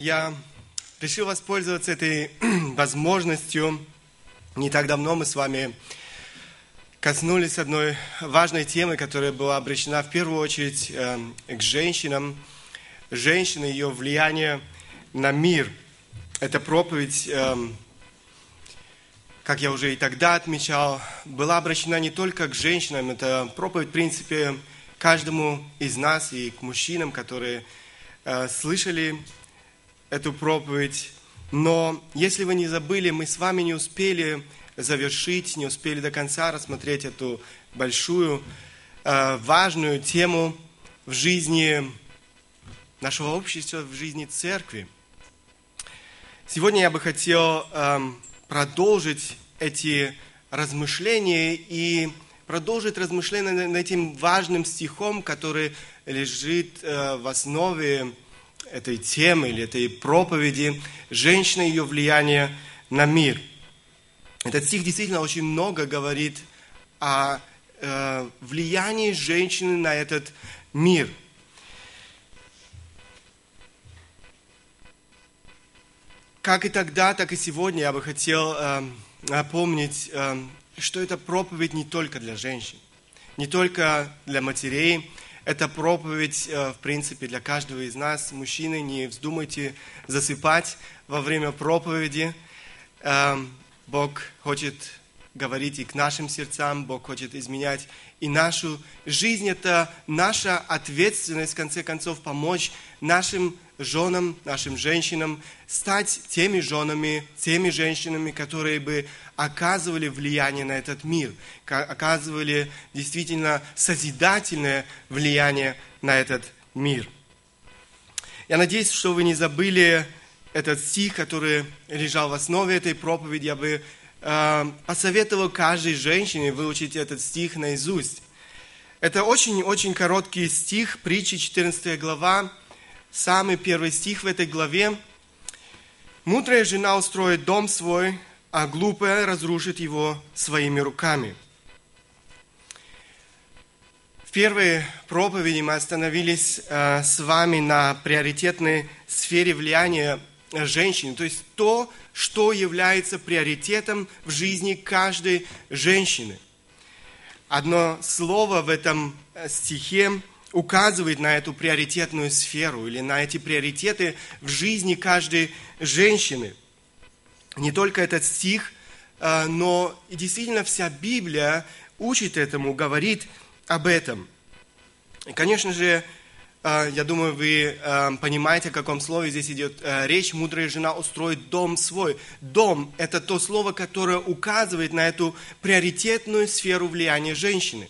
Я решил воспользоваться этой возможностью. Не так давно мы с вами коснулись одной важной темы, которая была обращена в первую очередь э, к женщинам. Женщины, ее влияние на мир. Эта проповедь, э, как я уже и тогда отмечал, была обращена не только к женщинам. Это проповедь, в принципе, каждому из нас и к мужчинам, которые э, слышали эту проповедь. Но если вы не забыли, мы с вами не успели завершить, не успели до конца рассмотреть эту большую, э, важную тему в жизни нашего общества, в жизни церкви. Сегодня я бы хотел э, продолжить эти размышления и продолжить размышления над этим важным стихом, который лежит э, в основе этой темы или этой проповеди «Женщина и ее влияние на мир». Этот стих действительно очень много говорит о э, влиянии женщины на этот мир. Как и тогда, так и сегодня я бы хотел э, напомнить, э, что эта проповедь не только для женщин, не только для матерей, это проповедь, э, в принципе, для каждого из нас. Мужчины, не вздумайте засыпать во время проповеди. Эм, Бог хочет говорить и к нашим сердцам, Бог хочет изменять и нашу жизнь. Это наша ответственность, в конце концов, помочь нашим женам, нашим женщинам стать теми женами, теми женщинами, которые бы оказывали влияние на этот мир, оказывали действительно созидательное влияние на этот мир. Я надеюсь, что вы не забыли этот стих, который лежал в основе этой проповеди. Я бы э, посоветовал каждой женщине выучить этот стих наизусть. Это очень-очень короткий стих, притчи 14 глава, самый первый стих в этой главе. «Мудрая жена устроит дом свой, а глупая разрушит его своими руками». В первой проповеди мы остановились э, с вами на приоритетной сфере влияния женщины, то есть то, что является приоритетом в жизни каждой женщины. Одно слово в этом э, стихе указывает на эту приоритетную сферу или на эти приоритеты в жизни каждой женщины. Не только этот стих, э, но и действительно вся Библия учит этому, говорит об этом. И, конечно же, э, я думаю, вы э, понимаете, о каком слове здесь идет речь. Мудрая жена устроит дом свой. Дом – это то слово, которое указывает на эту приоритетную сферу влияния женщины.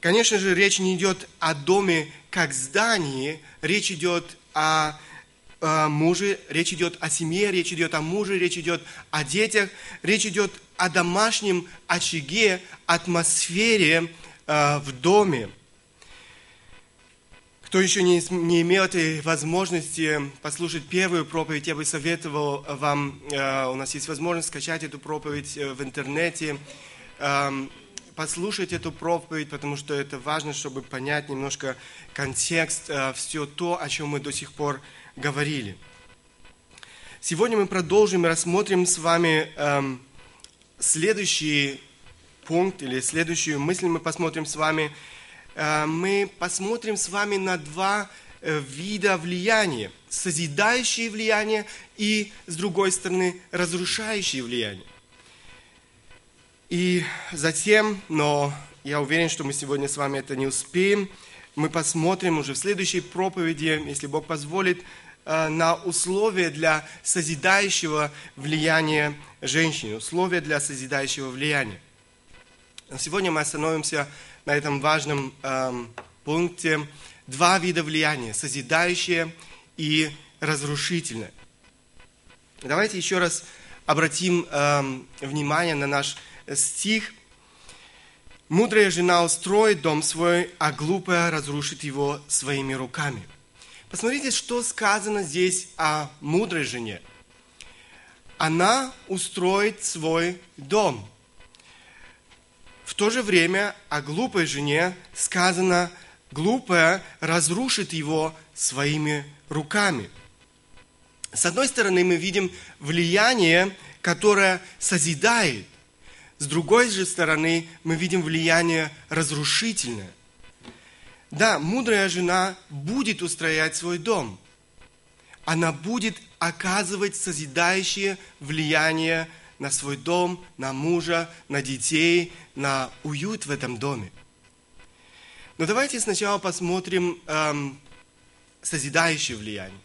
Конечно же, речь не идет о доме как здании, речь идет о, о муже, речь идет о семье, речь идет о муже, речь идет о детях, речь идет о домашнем очаге, атмосфере э, в доме. Кто еще не, не имел этой возможности послушать первую проповедь, я бы советовал вам, э, у нас есть возможность скачать эту проповедь э, в интернете. Э, послушать эту проповедь, потому что это важно, чтобы понять немножко контекст, э, все то, о чем мы до сих пор говорили. Сегодня мы продолжим и рассмотрим с вами эм, следующий пункт или следующую мысль мы посмотрим с вами. Э, мы посмотрим с вами на два э, вида влияния. Созидающее влияние и, с другой стороны, разрушающее влияние. И затем, но я уверен, что мы сегодня с вами это не успеем, мы посмотрим уже в следующей проповеди, если Бог позволит, э, на условия для созидающего влияния женщины, условия для созидающего влияния. сегодня мы остановимся на этом важном эм, пункте. Два вида влияния – созидающее и разрушительное. Давайте еще раз обратим эм, внимание на наш стих. «Мудрая жена устроит дом свой, а глупая разрушит его своими руками». Посмотрите, что сказано здесь о мудрой жене. Она устроит свой дом. В то же время о глупой жене сказано, глупая разрушит его своими руками. С одной стороны, мы видим влияние, которое созидает. С другой же стороны, мы видим влияние разрушительное. Да, мудрая жена будет устроять свой дом. Она будет оказывать созидающее влияние на свой дом, на мужа, на детей, на уют в этом доме. Но давайте сначала посмотрим эм, созидающее влияние.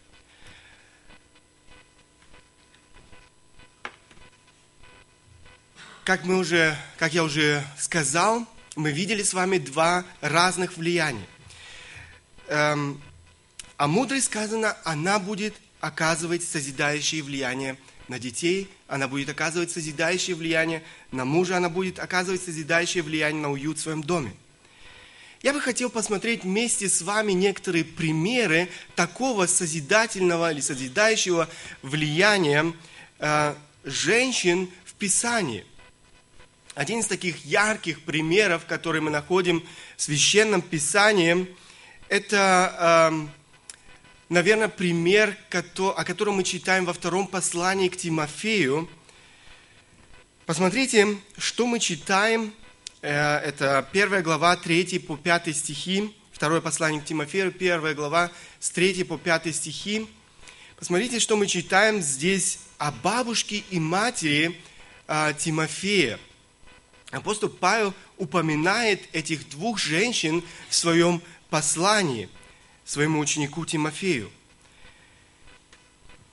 Как, мы уже, как я уже сказал, мы видели с вами два разных влияния. Эм, а мудрой сказано, она будет оказывать созидающее влияние на детей, она будет оказывать созидающее влияние на мужа, она будет оказывать созидающее влияние на уют в своем доме. Я бы хотел посмотреть вместе с вами некоторые примеры такого созидательного или созидающего влияния э, женщин в Писании. Один из таких ярких примеров, которые мы находим в Священном Писании, это, э, наверное, пример, о котором мы читаем во втором послании к Тимофею. Посмотрите, что мы читаем Э, это первая глава, 3 по 5 стихи, второе послание к Тимофею, первая глава, с 3 по 5 стихи. Посмотрите, что мы читаем здесь о бабушке и матери а, Тимофея. Апостол Павел упоминает этих двух женщин в своем послании своему ученику Тимофею –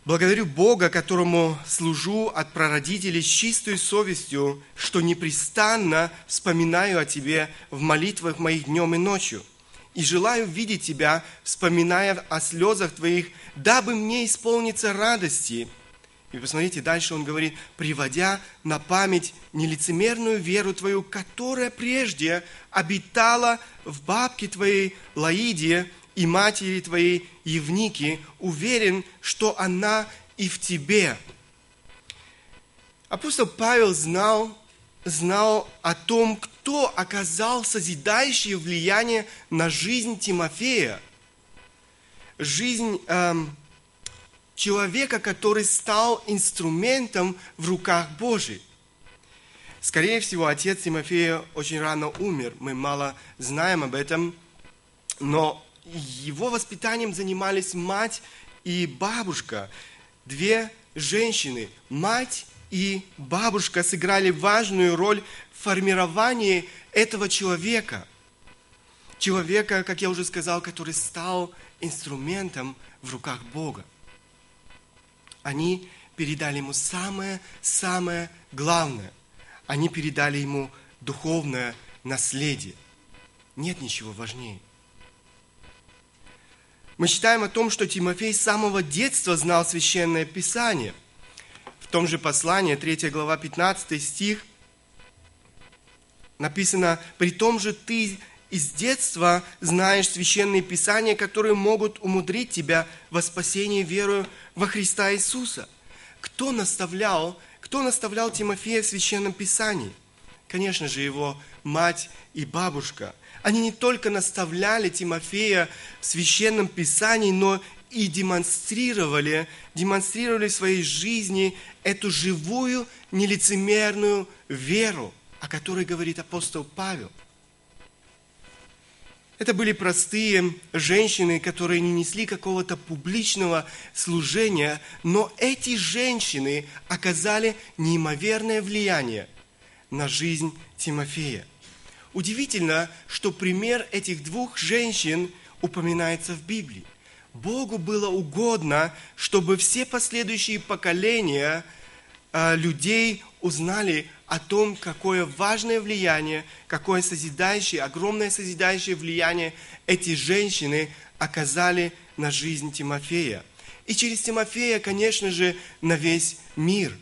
Благодарю Бога, которому служу от прародителей с чистой совестью, что непрестанно вспоминаю о Тебе в молитвах моих днем и ночью. И желаю видеть Тебя, вспоминая о слезах Твоих, дабы мне исполниться радости. И посмотрите, дальше он говорит, приводя на память нелицемерную веру Твою, которая прежде обитала в бабке Твоей Лаидии, и матери твоей Евники, уверен, что она и в тебе. Апостол Павел знал, знал о том, кто оказал созидающее влияние на жизнь Тимофея. Жизнь эм, человека, который стал инструментом в руках Божьих. Скорее всего, отец Тимофея очень рано умер. Мы мало знаем об этом. Но его воспитанием занимались мать и бабушка. Две женщины, мать и бабушка, сыграли важную роль в формировании этого человека. Человека, как я уже сказал, который стал инструментом в руках Бога. Они передали ему самое-самое главное. Они передали ему духовное наследие. Нет ничего важнее – мы читаем о том, что Тимофей с самого детства знал Священное Писание. В том же послании, 3 глава, 15 стих, написано, «При том же ты из детства знаешь Священные Писания, которые могут умудрить тебя во спасение верою во Христа Иисуса». Кто наставлял, кто наставлял Тимофея в Священном Писании? Конечно же, его мать и бабушка – они не только наставляли Тимофея в священном писании, но и демонстрировали, демонстрировали в своей жизни эту живую, нелицемерную веру, о которой говорит апостол Павел. Это были простые женщины, которые не несли какого-то публичного служения, но эти женщины оказали неимоверное влияние на жизнь Тимофея. Удивительно, что пример этих двух женщин упоминается в Библии. Богу было угодно, чтобы все последующие поколения э, людей узнали о том, какое важное влияние, какое созидающее, огромное созидающее влияние эти женщины оказали на жизнь Тимофея. И через Тимофея, конечно же, на весь мир,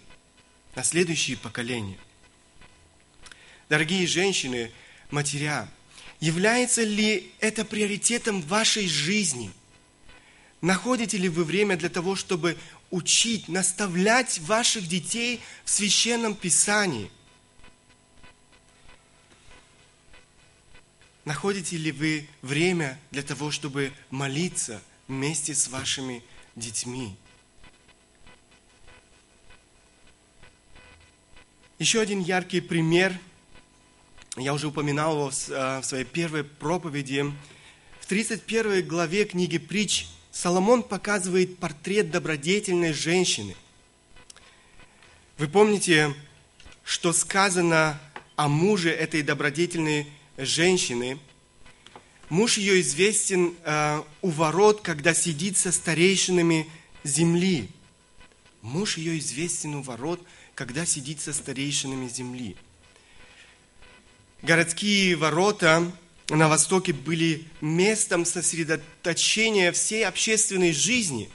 на следующие поколения. Дорогие женщины, матеря. Является ли это приоритетом вашей жизни? Находите ли вы время для того, чтобы учить, наставлять ваших детей в священном писании? Находите ли вы время для того, чтобы молиться вместе с вашими детьми? Еще один яркий пример, я уже упоминал его в своей первой проповеди. В 31 главе книги «Притч» Соломон показывает портрет добродетельной женщины. Вы помните, что сказано о муже этой добродетельной женщины. Муж ее известен э, у ворот, когда сидит со старейшинами земли. Муж ее известен у ворот, когда сидит со старейшинами земли. Городские ворота на Востоке были местом сосредоточения всей общественной жизни.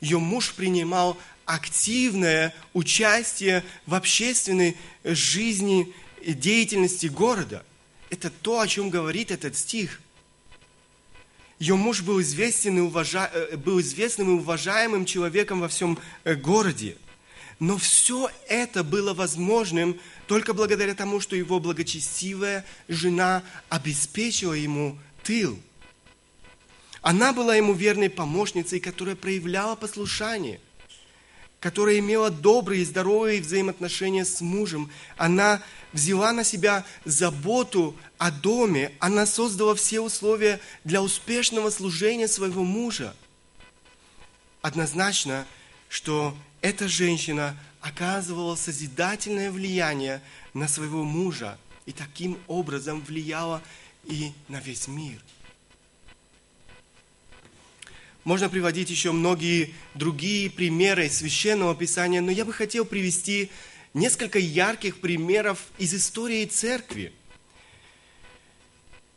Ее муж принимал активное участие в общественной жизни и деятельности города. Это то, о чем говорит этот стих. Ее муж был, известен и уважа... Э, был известным и уважаемым человеком во всем э, городе. Но все это было возможным только благодаря тому, что его благочестивая жена обеспечила ему тыл. Она была ему верной помощницей, которая проявляла послушание – которая имела добрые и здоровые взаимоотношения с мужем. Она взяла на себя заботу о доме. Она создала все условия для успешного служения своего мужа. Однозначно, что эта женщина оказывала созидательное влияние на своего мужа и таким образом влияла и на весь мир – можно приводить еще многие другие примеры Священного Писания, но я бы хотел привести несколько ярких примеров из истории церкви.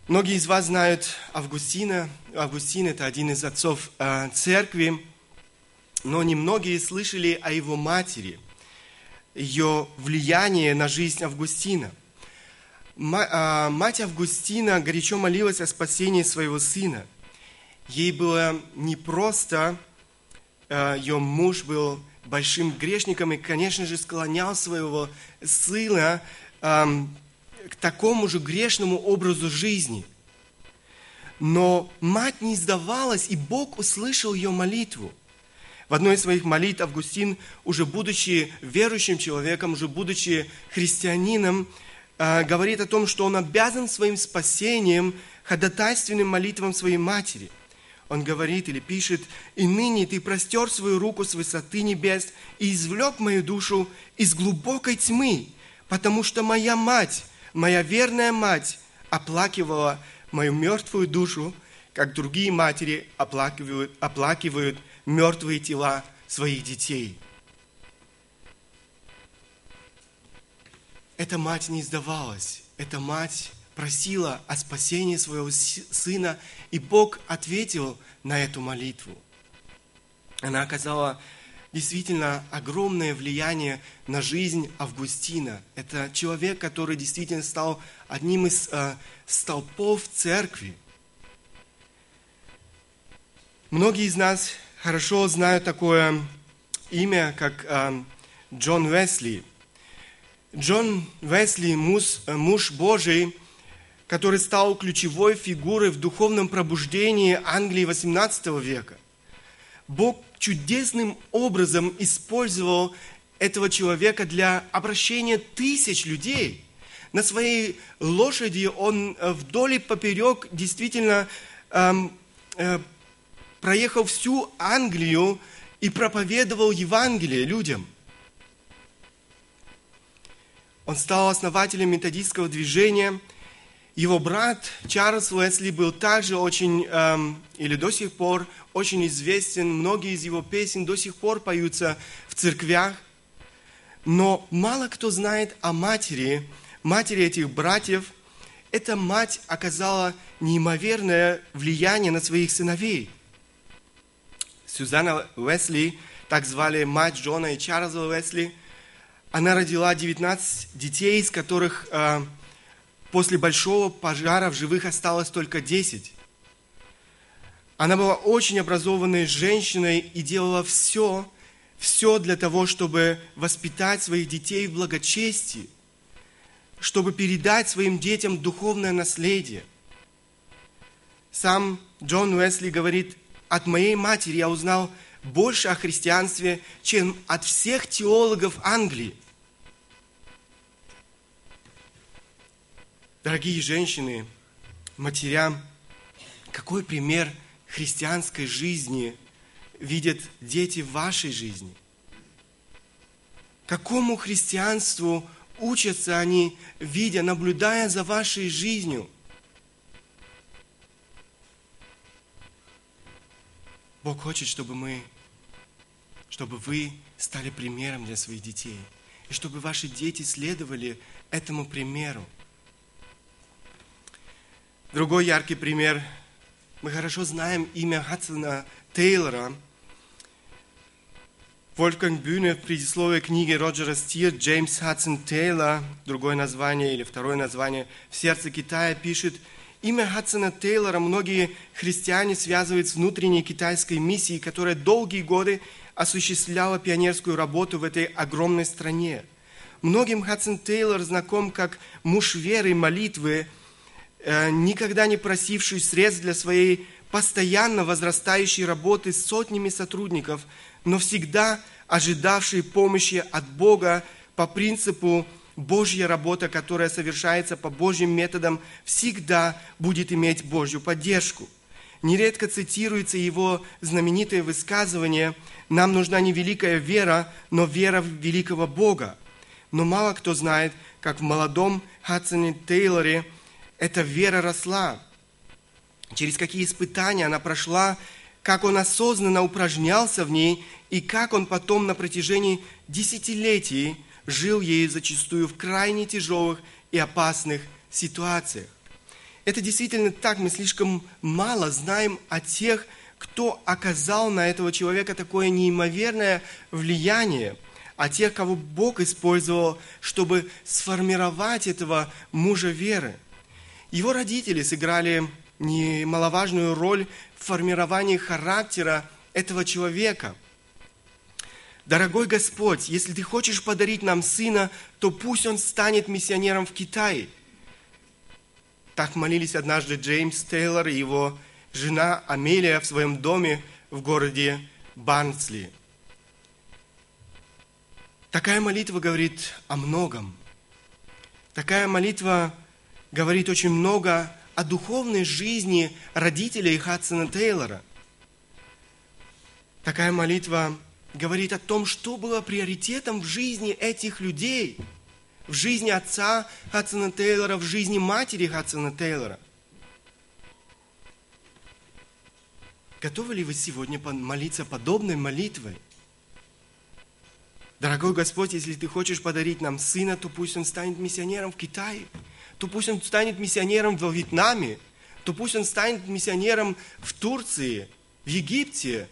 Многие из вас знают Августина. Августин – это один из отцов э, церкви, но немногие слышали о его матери, ее влияние на жизнь Августина. А, мать Августина горячо молилась о спасении своего сына – Ей было непросто, э, ее муж был большим грешником и, конечно же, склонял своего сына эм, к такому же грешному образу жизни. Но мать не сдавалась, и Бог услышал ее молитву. В одной из своих молитв Августин, уже будучи верующим человеком, уже будучи христианином, э, говорит о том, что он обязан своим спасением ходатайственным молитвам своей матери – он говорит или пишет, «И ныне ты простер свою руку с высоты небес и извлек мою душу из глубокой тьмы, потому что моя мать, моя верная мать, оплакивала мою мертвую душу, как другие матери оплакивают, оплакивают мертвые тела своих детей». Эта мать не сдавалась. Эта мать просила о спасении своего сына, и Бог ответил на эту молитву. Она оказала действительно огромное влияние на жизнь Августина. Это человек, который действительно стал одним из э, столпов церкви. Многие из нас хорошо знают такое имя, как э, Джон Весли. Джон Весли, муж, э, муж Божий, который стал ключевой фигурой в духовном пробуждении Англии XVIII века. Бог чудесным образом использовал этого человека для обращения тысяч людей. На своей лошади он э, вдоль и поперек действительно эм, э, проехал всю Англию и проповедовал Евангелие людям. Он стал основателем методистского движения – его брат Чарльз Уэсли был также очень, эм, или до сих пор, очень известен. Многие из его песен до сих пор поются в церквях. Но мало кто знает о матери, матери этих братьев. Эта мать оказала неимоверное влияние на своих сыновей. Сюзанна Уэсли, так звали мать Джона и Чарльза Уэсли, она родила 19 детей, из которых э, После большого пожара в живых осталось только 10. Она была очень образованной женщиной и делала все, все для того, чтобы воспитать своих детей в благочестии, чтобы передать своим детям духовное наследие. Сам Джон Уэсли говорит, от моей матери я узнал больше о христианстве, чем от всех теологов Англии. Дорогие женщины, матерям, какой пример христианской жизни видят дети в вашей жизни? Какому христианству учатся они, видя, наблюдая за вашей жизнью? Бог хочет, чтобы мы, чтобы вы стали примером для своих детей. И чтобы ваши дети следовали этому примеру. Другой яркий пример. Мы хорошо знаем имя Хадсона Тейлора. Вольфганг Бюhne в предисловии книги Роджера Стир Джеймс Хадсон Тейлор, другое название или второе название «В сердце Китая» пишет – Имя Хадсона Тейлора многие христиане связывают с внутренней китайской миссией, которая долгие годы осуществляла пионерскую работу в этой огромной стране. Многим Хадсон Тейлор знаком как муж веры молитвы, никогда не просивший средств для своей постоянно возрастающей работы с сотнями сотрудников, но всегда ожидавший помощи от Бога по принципу Божья работа, которая совершается по Божьим методам, всегда будет иметь Божью поддержку. Нередко цитируется его знаменитое высказывание «Нам нужна не великая вера, но вера в великого Бога». Но мало кто знает, как в молодом Хадсоне Тейлоре эта вера росла, через какие испытания она прошла, как он осознанно упражнялся в ней и как он потом на протяжении десятилетий жил ей зачастую в крайне тяжелых и опасных ситуациях. Это действительно так, мы слишком мало знаем о тех, кто оказал на этого человека такое неимоверное влияние, о тех, кого Бог использовал, чтобы сформировать этого мужа веры. Его родители сыграли немаловажную роль в формировании характера этого человека – Дорогой Господь, если Ты хочешь подарить нам сына, то пусть он станет миссионером в Китае. Так молились однажды Джеймс Тейлор и его жена Амелия в своем доме в городе Барнсли. Такая молитва говорит о многом. Такая молитва говорит очень много о духовной жизни родителей Хадсона Тейлора. Такая молитва говорит о том, что было приоритетом в жизни этих людей, в жизни отца Хадсона Тейлора, в жизни матери Хадсона Тейлора. Готовы ли вы сегодня молиться подобной молитвой? Дорогой Господь, если Ты хочешь подарить нам сына, то пусть он станет миссионером в Китае, то пусть он станет миссионером во Вьетнаме, то пусть он станет миссионером в Турции, в Египте,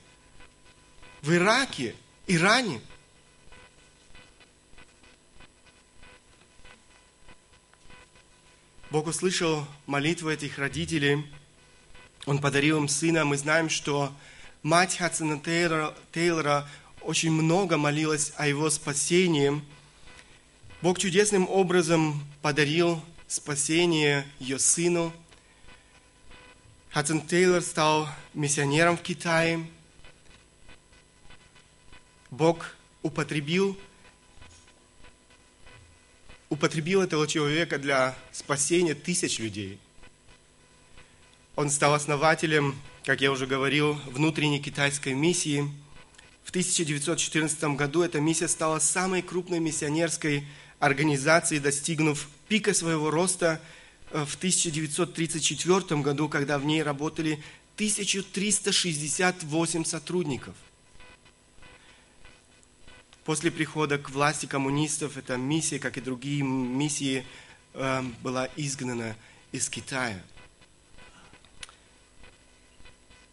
в Ираке, Иране. Бог услышал молитву этих родителей. Он подарил им сына. Мы знаем, что мать Хадсона Тейлора, Тейлора очень много молилась о его спасении. Бог чудесным образом подарил спасение ее сыну. Хадсон Тейлор стал миссионером в Китае – Бог употребил, употребил этого человека для спасения тысяч людей. Он стал основателем, как я уже говорил, внутренней китайской миссии. В 1914 году эта миссия стала самой крупной миссионерской организацией, достигнув пика своего роста э, в 1934 году, когда в ней работали 1368 сотрудников – После прихода к власти коммунистов эта миссия, как и другие миссии, эм, была изгнана из Китая.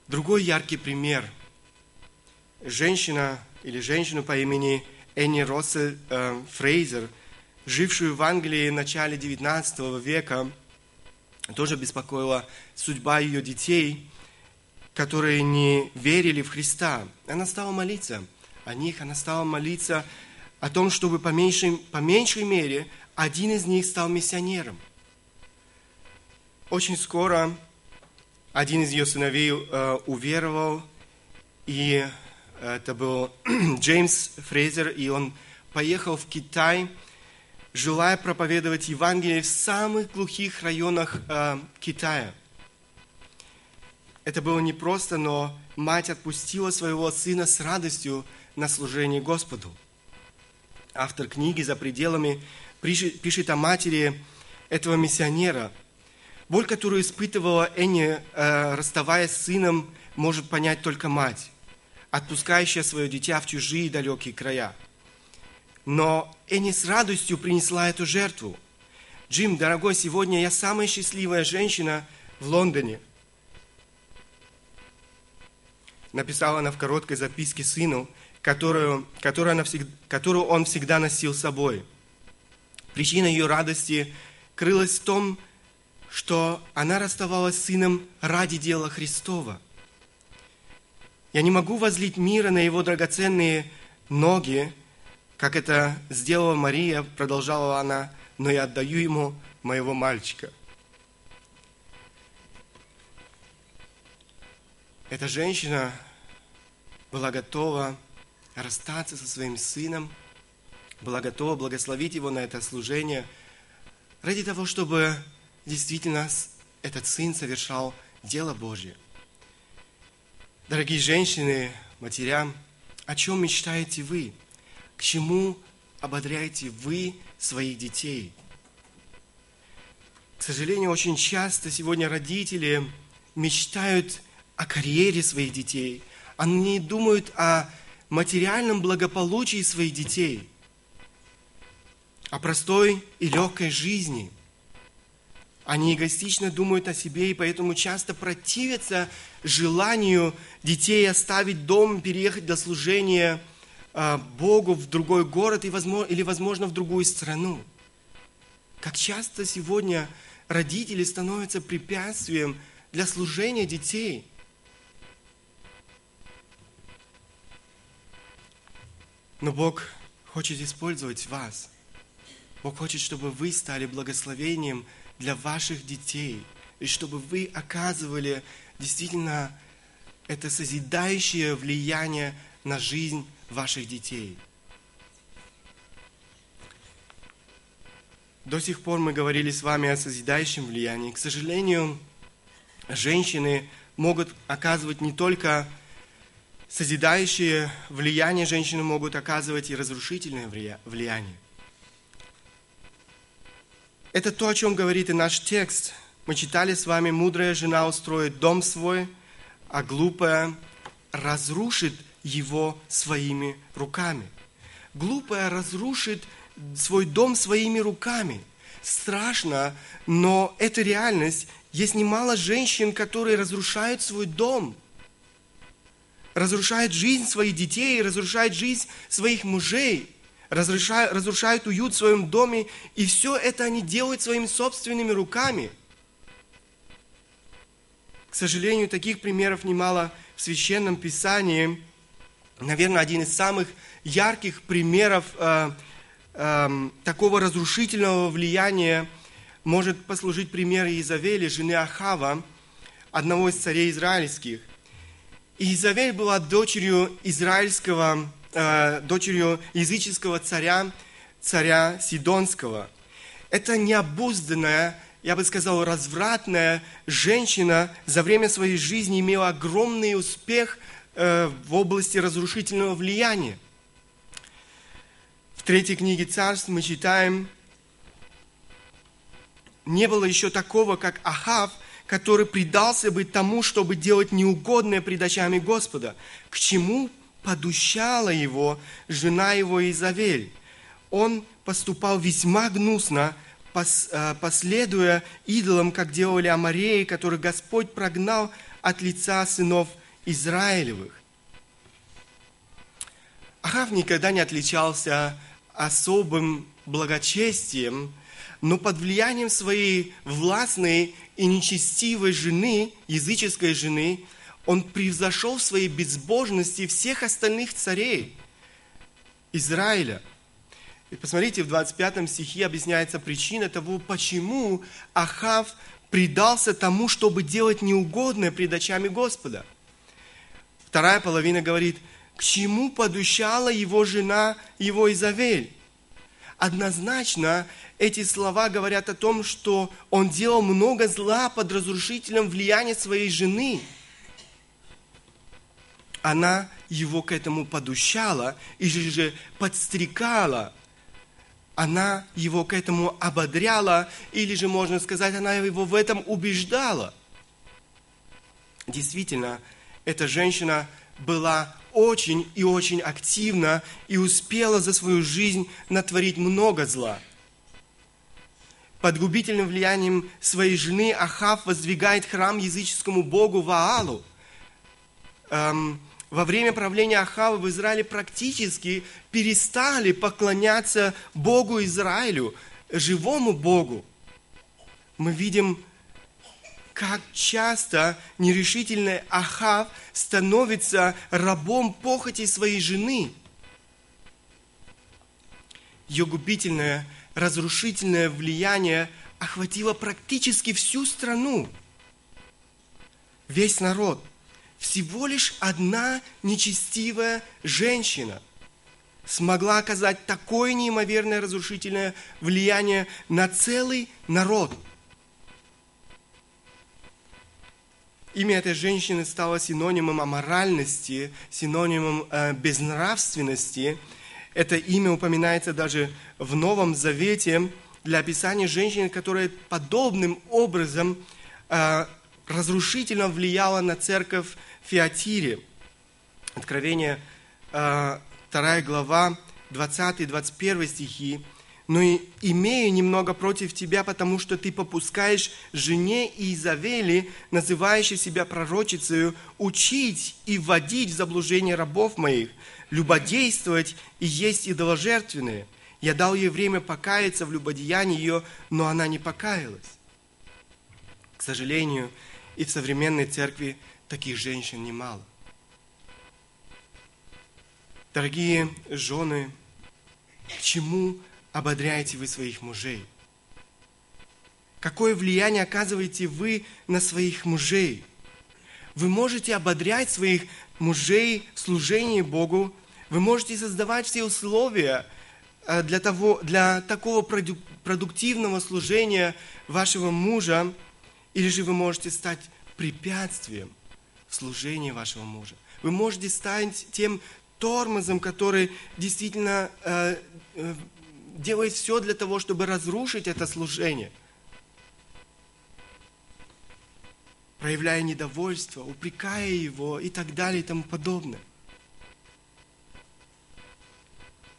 Другой яркий пример. Женщина или женщину по имени Энни Россель э, Фрейзер, жившую в Англии в начале XIX века, тоже беспокоила судьба ее детей, которые не верили в Христа. Она стала молиться – о них, она стала молиться о том, чтобы по меньшей, по меньшей мере один из них стал миссионером. Очень скоро один из ее сыновей э, уверовал, и это был Джеймс Фрейзер, и он поехал в Китай, желая проповедовать Евангелие в самых глухих районах э, Китая. Это было непросто, но мать отпустила своего сына с радостью на служение Господу. Автор книги «За пределами» пишет о матери этого миссионера. Боль, которую испытывала Энни, э, расставаясь с сыном, может понять только мать, отпускающая свое дитя в чужие далекие края. Но Энни с радостью принесла эту жертву. Джим, дорогой, сегодня я самая счастливая женщина в Лондоне. Написала она в короткой записке сыну, которую, которую, она всегда, которую он всегда носил с собой. Причина ее радости крылась в том, что она расставалась с сыном ради дела Христова. Я не могу возлить мира на его драгоценные ноги, как это сделала Мария, продолжала она, но я отдаю ему моего мальчика. Эта женщина была готова расстаться со своим сыном, была готова благословить его на это служение ради того, чтобы действительно этот сын совершал дело Божье. Дорогие женщины, матерям, о чем мечтаете вы? К чему ободряете вы своих детей? К сожалению, очень часто сегодня родители мечтают о карьере своих детей. Они думают о материальном благополучии своих детей, о простой и легкой жизни. Они эгоистично думают о себе и поэтому часто противятся желанию детей оставить дом, переехать для служения Богу в другой город или, возможно, в другую страну. Как часто сегодня родители становятся препятствием для служения детей – Но Бог хочет использовать вас. Бог хочет, чтобы вы стали благословением для ваших детей, и чтобы вы оказывали действительно это созидающее влияние на жизнь ваших детей. До сих пор мы говорили с вами о созидающем влиянии. К сожалению, женщины могут оказывать не только созидающие влияние женщины могут оказывать и разрушительное влияние. Это то, о чем говорит и наш текст. Мы читали с вами, мудрая жена устроит дом свой, а глупая разрушит его своими руками. Глупая разрушит свой дом своими руками. Страшно, но это реальность. Есть немало женщин, которые разрушают свой дом – разрушает жизнь своих детей, разрушает жизнь своих мужей, разрушает, разрушает уют в своем доме, и все это они делают своими собственными руками. К сожалению, таких примеров немало в Священном Писании. Наверное, один из самых ярких примеров э, э, такого разрушительного влияния может послужить пример Изавели, жены Ахава, одного из царей израильских – Изавель была дочерью израильского, э, дочерью языческого царя, царя Сидонского. Это необузданная, я бы сказал, развратная женщина за время своей жизни имела огромный успех в области разрушительного влияния. В третьей книге царств мы читаем, не было еще такого, как Ахав – который предался бы тому, чтобы делать неугодное пред очами Господа. К чему подущала его жена его Изавель? Он поступал весьма гнусно, э, последуя идолам, как делали Амареи, которых Господь прогнал от лица сынов Израилевых. Ахав никогда не отличался особым благочестием, но под влиянием своей властной и нечестивой жены, языческой жены, он превзошел в своей безбожности всех остальных царей Израиля. И посмотрите, в 25 стихе объясняется причина того, почему Ахав предался тому, чтобы делать неугодное пред очами Господа. Вторая половина говорит, к чему подущала его жена, его Изавель? Однозначно эти слова говорят о том, что он делал много зла под разрушительным влиянием своей жены. Она его к этому подущала или же подстрекала. Она его к этому ободряла, или же, можно сказать, она его в этом убеждала. Действительно, эта женщина была очень и очень активна и успела за свою жизнь натворить много зла. Под губительным влиянием своей жены Ахав воздвигает храм языческому богу Ваалу. Эм, во время правления Ахава в Израиле практически перестали поклоняться Богу Израилю, живому Богу. Мы видим, как часто нерешительный Ахав становится рабом похоти своей жены. Ее губительное, разрушительное влияние охватило практически всю страну, весь народ – всего лишь одна нечестивая женщина смогла оказать такое неимоверное разрушительное влияние на целый народ. Имя этой женщины стало синонимом аморальности, синонимом э, безнравственности. Это имя упоминается даже в Новом Завете для описания женщины, которая подобным образом э, разрушительно влияла на церковь Фиатире. Откровение 2 э, глава, 20-21 стихи. «Но имею немного против тебя, потому что ты попускаешь жене Иезавели, называющей себя пророчицею, учить и вводить в заблуждение рабов моих, любодействовать и есть идоложертвенные. Я дал ей время покаяться в любодеянии ее, но она не покаялась». К сожалению, и в современной церкви таких женщин немало. Дорогие жены, к чему ободряете вы своих мужей? Какое влияние оказываете вы на своих мужей? Вы можете ободрять своих мужей в служении Богу, вы можете создавать все условия э, для, того, для такого продуктивного служения вашего мужа, или же вы можете стать препятствием служения вашего мужа. Вы можете стать тем тормозом, который действительно э, э, делает все для того, чтобы разрушить это служение. Проявляя недовольство, упрекая его и так далее и тому подобное.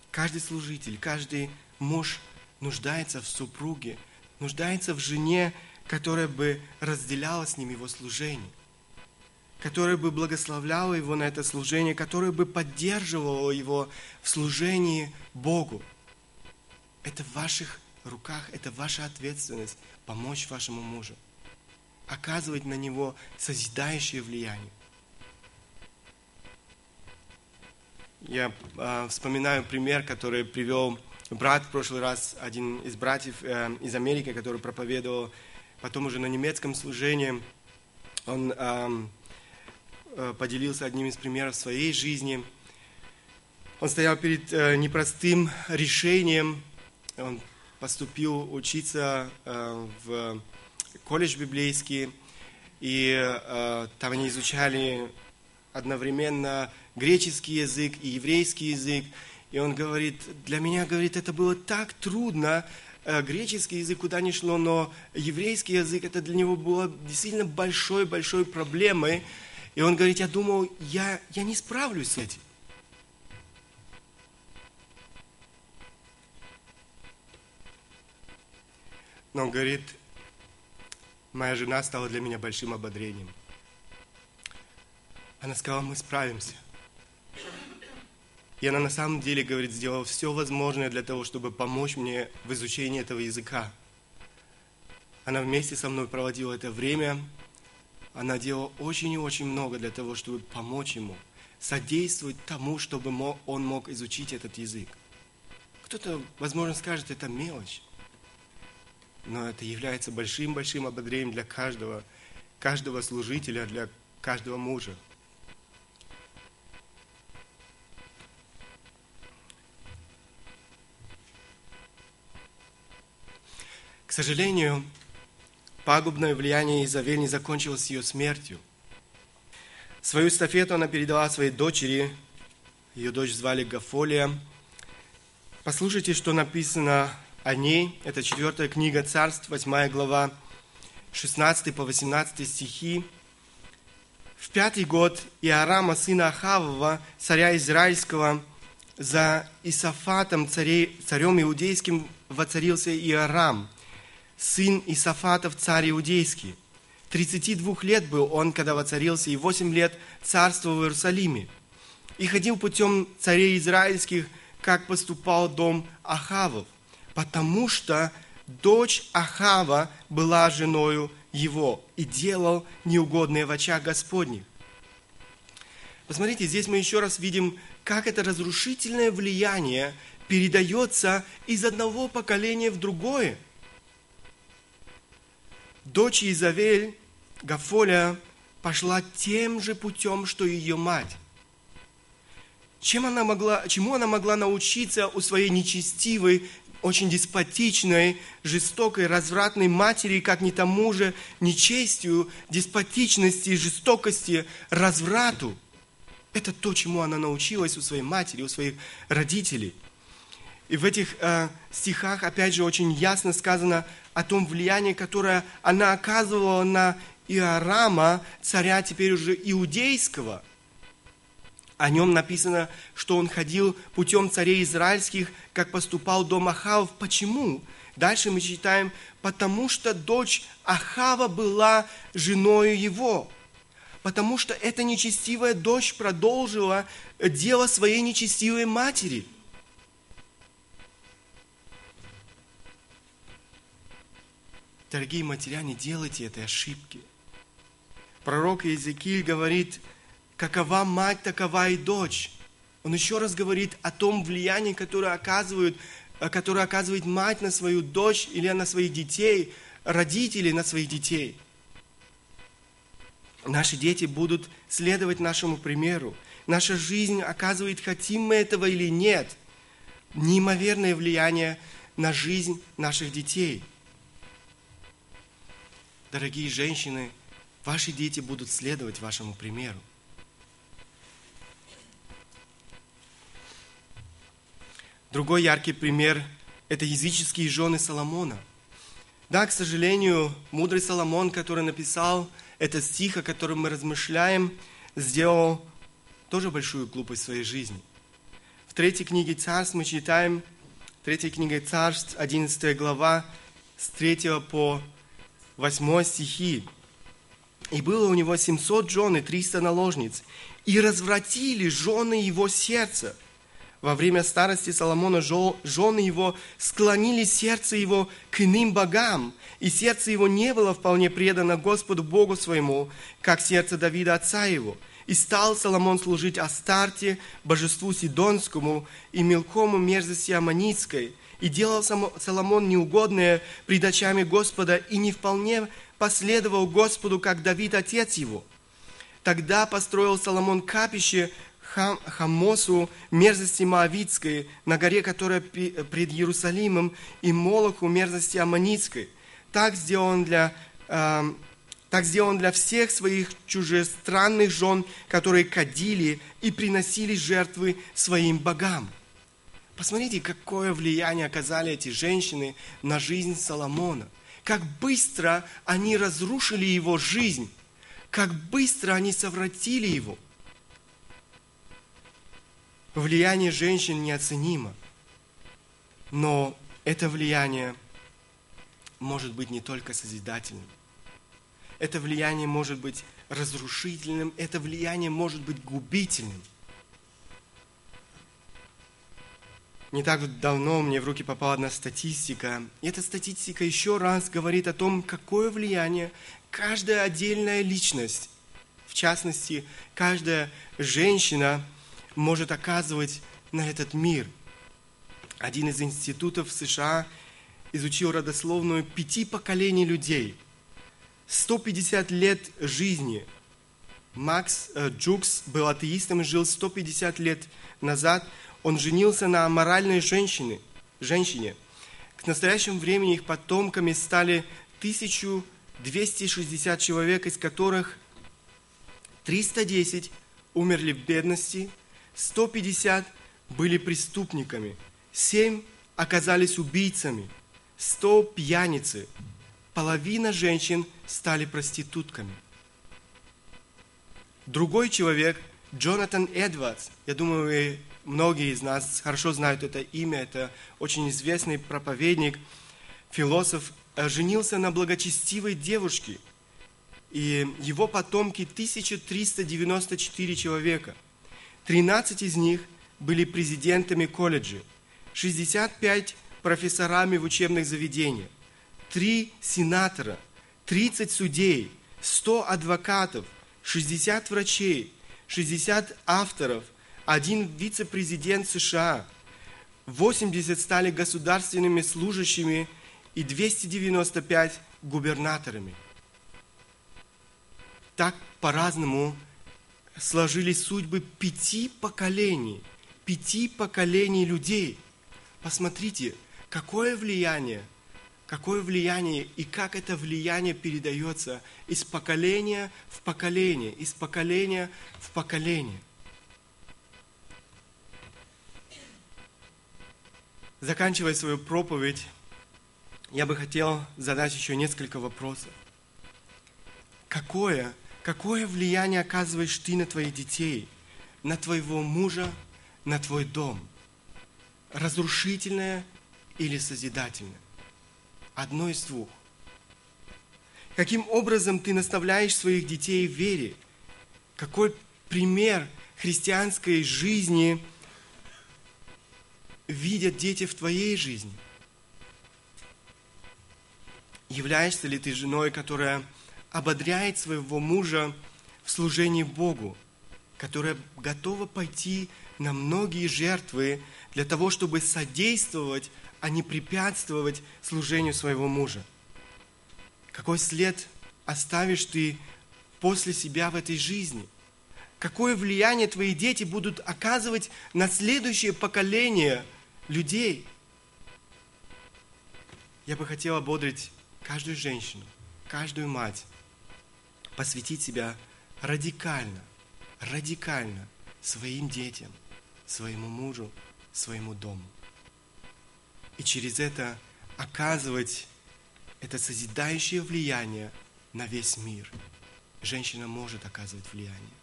Каждый служитель, каждый муж нуждается в супруге, нуждается в жене, которая бы разделяла с ним его служение которая бы благословляла его на это служение, которая бы поддерживала его в служении Богу. Это в ваших руках, это ваша ответственность помочь вашему мужу, оказывать на него созидающее влияние. Я э, вспоминаю пример, который привел брат в прошлый раз, один из братьев э, из Америки, который проповедовал потом уже на немецком служении. Он э, Э, поделился одним из примеров своей жизни. Он стоял перед э, непростым решением. Он поступил учиться э, в колледж библейский, и там они изучали одновременно греческий язык и еврейский язык. И он говорит, для меня, говорит, это было так трудно, греческий язык куда ни шло, но еврейский язык, это для него было действительно большой-большой проблемой. И он говорит, я думал, я, я не справлюсь с этим. Но он говорит, моя жена стала для меня большим ободрением. Она сказала, мы справимся. И она на самом деле, говорит, сделала все возможное для того, чтобы помочь мне в изучении этого языка. Она вместе со мной проводила это время, она делала очень и очень много для того, чтобы помочь ему, содействовать тому, чтобы он мог изучить этот язык. Кто-то, возможно, скажет, это мелочь. Но это является большим-большим ободрением для каждого, каждого служителя, для каждого мужа. К сожалению, пагубное влияние Изавель не закончилось ее смертью. Свою эстафету она передала своей дочери, ее дочь звали Гафолия. Послушайте, что написано о ней. Это четвертая книга Царств, 8 глава, 16 по 18 стихи. В пятый год Иорама, сына Ахавова, царя Израильского, за Исафатом, царей, царем иудейским, воцарился Иорам – сын Исафатов, царь иудейский. 32 лет был он, когда воцарился, и 8 лет царствовал в Иерусалиме. И ходил путем царей израильских, как поступал дом Ахавов, потому что дочь Ахава была женою его и делал неугодное в очах Господних. Посмотрите, здесь мы еще раз видим, как это разрушительное влияние передается из одного поколения в другое – дочь Изавель, Гафоля, пошла тем же путем, что и ее мать. Чем она могла, чему она могла научиться у своей нечестивой, очень деспотичной, жестокой, развратной матери, как не тому же нечестию, деспотичности, жестокости, разврату. Это то, чему она научилась у своей матери, у своих родителей – и в этих э, стихах, опять же, очень ясно сказано о том влиянии, которое она оказывала на Иорама, царя теперь уже иудейского. О нем написано, что он ходил путем царей израильских, как поступал дом Ахавов. Почему? Дальше мы читаем, потому что дочь Ахава была женою его. Потому что эта нечестивая дочь продолжила дело своей нечестивой матери – Дорогие матеря, не делайте этой ошибки. Пророк Иезекииль говорит, какова мать, такова и дочь. Он еще раз говорит о том влиянии, которое оказывает, которое оказывает мать на свою дочь или на своих детей, родители на своих детей. Наши дети будут следовать нашему примеру. Наша жизнь оказывает, хотим мы этого или нет, неимоверное влияние на жизнь наших детей – Дорогие женщины, ваши дети будут следовать вашему примеру. Другой яркий пример – это языческие жены Соломона. Да, к сожалению, мудрый Соломон, который написал этот стих, о котором мы размышляем, сделал тоже большую глупость в своей жизни. В третьей книге Царств мы читаем, третья книга Царств, 11 глава, с 3 по 8 стихи. «И было у него 700 жен и 300 наложниц, и развратили жены его сердце. Во время старости Соломона жены его склонили сердце его к иным богам, и сердце его не было вполне предано Господу Богу своему, как сердце Давида отца его. И стал Соломон служить Астарте, божеству Сидонскому, и мелкому мерзости Аманицкой, и делал Соломон неугодное пред очами Господа, и не вполне последовал Господу, как Давид, отец его. Тогда построил Соломон капище Хам, Хамосу, мерзости Моавицкой, на горе, которая пред Иерусалимом, и Молоху, мерзости Аммонитской. Так сделал он для, э, так сделал он для всех своих чужестранных жен, которые кадили и приносили жертвы своим богам. Посмотрите, какое влияние оказали эти женщины на жизнь Соломона. Как быстро они разрушили его жизнь. Как быстро они совратили его. Влияние женщин неоценимо. Но это влияние может быть не только созидательным. Это влияние может быть разрушительным, это влияние может быть губительным – Не так давно мне в руки попала одна статистика. И эта статистика еще раз говорит о том, какое влияние каждая отдельная личность, в частности, каждая женщина может оказывать на этот мир. Один из институтов США изучил родословную пяти поколений людей. 150 лет жизни. Макс э, Джукс был атеистом и жил 150 лет назад. Он женился на аморальной женщине. женщине. К настоящему времени их потомками стали 1260 человек, из которых 310 умерли в бедности, 150 были преступниками, 7 оказались убийцами, 100 пьяницы, половина женщин стали проститутками. Другой человек, Джонатан Эдвардс, я думаю, многие из нас хорошо знают это имя, это очень известный проповедник, философ, э, женился на благочестивой девушке – и его потомки 1394 человека. 13 из них были президентами колледжей, 65 профессорами в учебных заведениях, 3 сенатора, 30 судей, 100 адвокатов, 60 врачей, 60 авторов, один вице-президент США, 80 стали государственными служащими и 295 губернаторами – так по-разному сложились судьбы пяти поколений, пяти поколений людей. Посмотрите, какое влияние, какое влияние и как это влияние передается из поколения в поколение, из поколения в поколение. Заканчивая свою проповедь, я бы хотел задать еще несколько вопросов. Какое Какое влияние оказываешь ты на твоих детей, на твоего мужа, на твой дом? Разрушительное или созидательное? Одно из двух. Каким образом ты наставляешь своих детей в вере? Какой пример христианской жизни видят дети в твоей жизни? Являешься ли ты женой, которая ободряет своего мужа в служении Богу, которая готова пойти на многие жертвы для того, чтобы содействовать, а не препятствовать служению своего мужа. Какой след оставишь ты после себя в этой жизни? Какое влияние твои дети будут оказывать на следующее поколение людей? Я бы хотел ободрить каждую женщину, каждую мать, посвятить себя радикально, радикально своим детям, своему мужу, своему дому. И через это оказывать это созидающее влияние на весь мир. Женщина может оказывать влияние.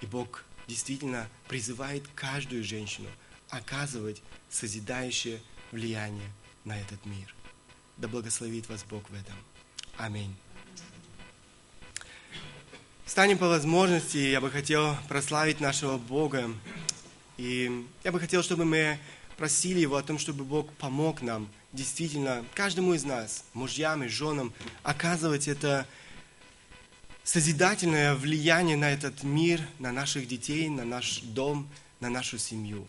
И Бог действительно призывает каждую женщину оказывать созидающее влияние на этот мир. Да благословит вас Бог в этом. Аминь. Станем по возможности, я бы хотел прославить нашего Бога. И я бы хотел, чтобы мы просили Его о том, чтобы Бог помог нам, действительно, каждому из нас, мужьям и женам, оказывать это созидательное влияние на этот мир, на наших детей, на наш дом, на нашу семью.